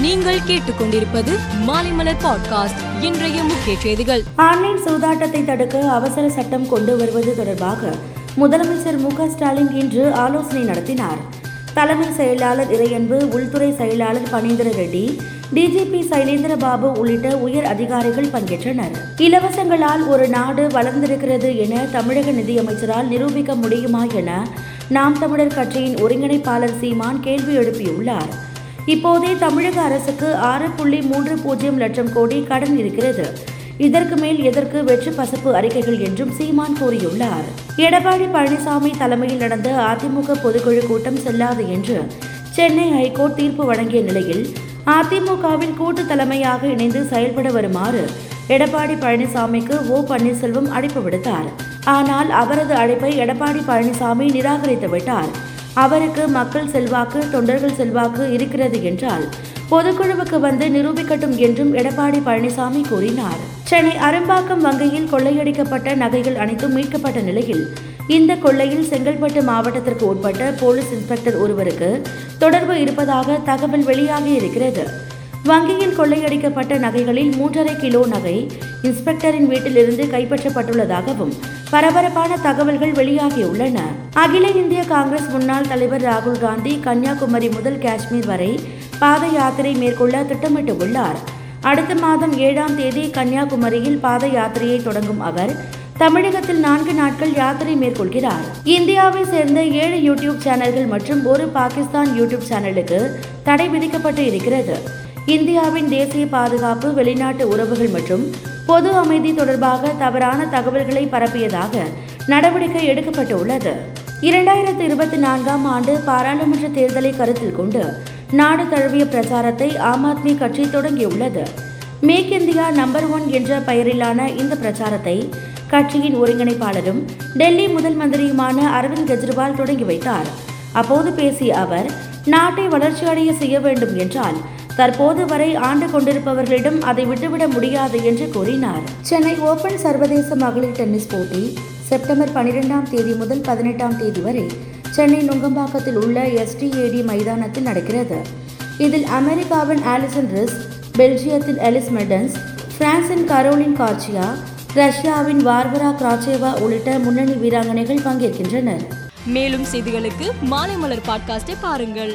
நீங்கள் கேட்டுக்கொண்டிருப்பது மாலைமலர் பாட்காஸ்ட் இன்றைய முக்கிய செய்திகள். ஆன்லைன் சூதாட்டத்தை தடுக்க அவசர சட்டம் கொண்டு வருவது தொடர்பாக முதலமைச்சர் மு ஸ்டாலின் இன்று ஆலோசனை நடத்தினார். தலைமை செயலாளர் இறையன்பு உள்துறை செயலாளர் பனீந்திர ரெட்டி டிஜிபி சைலேந்திர பாபு உள்ளிட்ட உயர் அதிகாரிகள் பங்கேற்றனர். இலவசங்களால் ஒரு நாடு வளர்ந்திருக்கிறது என தமிழக நிதியமைச்சரால் நிரூபிக்க முடியுமா என நாம் தமிழர் கட்சியின் ஒருங்கிணைப்பாளர் சீமான் கேள்வி எழுப்பியுள்ளார். இப்போதே தமிழக அரசுக்கு ஆறு புள்ளி மூன்று பூஜ்ஜியம் லட்சம் கோடி கடன் இருக்கிறது. இதற்கு மேல் எதற்கு வெற்று பசப்பு அறிக்கைகள் என்றும் சீமான் கூறியுள்ளார். எடப்பாடி பழனிசாமி தலைமையில் நடந்த அதிமுக பொதுக்குழு கூட்டம் செல்லாது என்று சென்னை ஹைகோர்ட் தீர்ப்பு வழங்கிய நிலையில் அதிமுகவின் கூட்டு தலைமையாக இணைந்து செயல்பட வருமாறு எடப்பாடி பழனிசாமிக்கு ஓ பன்னீர்செல்வம் அழைப்பு விடுத்தார். ஆனால் அவரது அழைப்பை எடப்பாடி பழனிசாமி நிராகரித்து விட்டார். அவருக்கு மக்கள் செல்வாக்கு தொண்டர்கள் செல்வாக்கு இருக்கிறது என்றால் பொதுக்குழுவுக்கு வந்து நிரூபிக்கட்டும் என்றும் எடப்பாடி பழனிசாமி கூறினார். சென்னை அரும்பாக்கம் வங்கியில் கொள்ளையடிக்கப்பட்ட நகைகள் அனைத்தும் மீட்கப்பட்ட நிலையில் இந்த கொள்ளையில் செங்கல்பட்டு மாவட்டத்திற்கு உட்பட்ட போலீஸ் இன்ஸ்பெக்டர் ஒருவருக்கு தொடர்பு இருப்பதாக தகவல் வெளியாகி இருக்கிறது. வங்கியில் கொள்ளையடிக்கப்பட்ட நகைகளில் மூன்றரை கிலோ நகை இன்ஸ்பெக்டரின் வீட்டிலிருந்து கைப்பற்றப்பட்டுள்ளதாகவும் பரபரப்பான தகவல்கள் வெளியாகியுள்ளன. அகில இந்திய காங்கிரஸ் முன்னாள் தலைவர் ராகுல் காந்தி கன்னியாகுமரி முதல் காஷ்மீர் வரை பாத யாத்திரை மேற்கொள்ள திட்டமிட்டுள்ளார். அடுத்த மாதம் ஏழாம் தேதி கன்னியாகுமரியில் பாத யாத்திரையை தொடங்கும் அவர் தமிழகத்தில் நான்கு நாட்கள் யாத்திரை மேற்கொள்கிறார். இந்தியாவை சேர்ந்த ஏழு யூடியூப் சேனல்கள் மற்றும் ஒரு பாகிஸ்தான் யூடியூப் சேனலுக்கு தடை விதிக்கப்பட்டு இருக்கிறது. இந்தியாவின் தேசிய பாதுகாப்பு வெளிநாட்டு உறவுகள் மற்றும் பொது அமைதி தொடர்பாக தவறான தகவல்களை பரப்பியதாக நடவடிக்கை எடுக்கப்பட்டுள்ளது. இரண்டாயிரத்தி இருபத்தி நான்காம் ஆண்டு பாராளுமன்ற தேர்தலை கருத்தில் கொண்டு நாடு தழுவிய பிரச்சாரத்தை ஆம் ஆத்மி கட்சி தொடங்கியுள்ளது. மேக் இந்தியா நம்பர் ஒன் என்ற பெயரிலான இந்த பிரச்சாரத்தை கட்சியின் ஒருங்கிணைப்பாளரும் டெல்லி முதல் மந்திரியுமான அரவிந்த் கெஜ்ரிவால் தொடங்கி வைத்தார். அப்போது பேசிய அவர் நாட்டை வளர்ச்சியடைய செய்ய வேண்டும் என்றால் தற்போது வரை ஆண்டு கொண்டிருப்பவர்களிடம் அதை விட்டுவிட முடியாது என்று கூறினார். சென்னை ஓபன் சர்வதேச மகளிர் டென்னிஸ் போட்டி செப்டம்பர் பனிரெண்டாம் தேதி முதல் பதினெட்டாம் தேதி வரை சென்னை நுங்கம்பாக்கத்தில் உள்ள எஸ்டிஏடி மைதானத்தில் நடக்கிறது. இதில் அமெரிக்காவின் ஆலிசன் ரிஸ் பெல்ஜியத்தின் எலிஸ் மெடன்ஸ் பிரான்சின் கரோலின் கார்ச்சியா ரஷ்யாவின் வார்வரா கிராச்சேவா உள்ளிட்ட முன்னணி வீராங்கனைகள் பங்கேற்கின்றனர். மேலும் செய்திகளுக்கு மாலைமலர் பாட்காஸ்டை பாருங்கள்.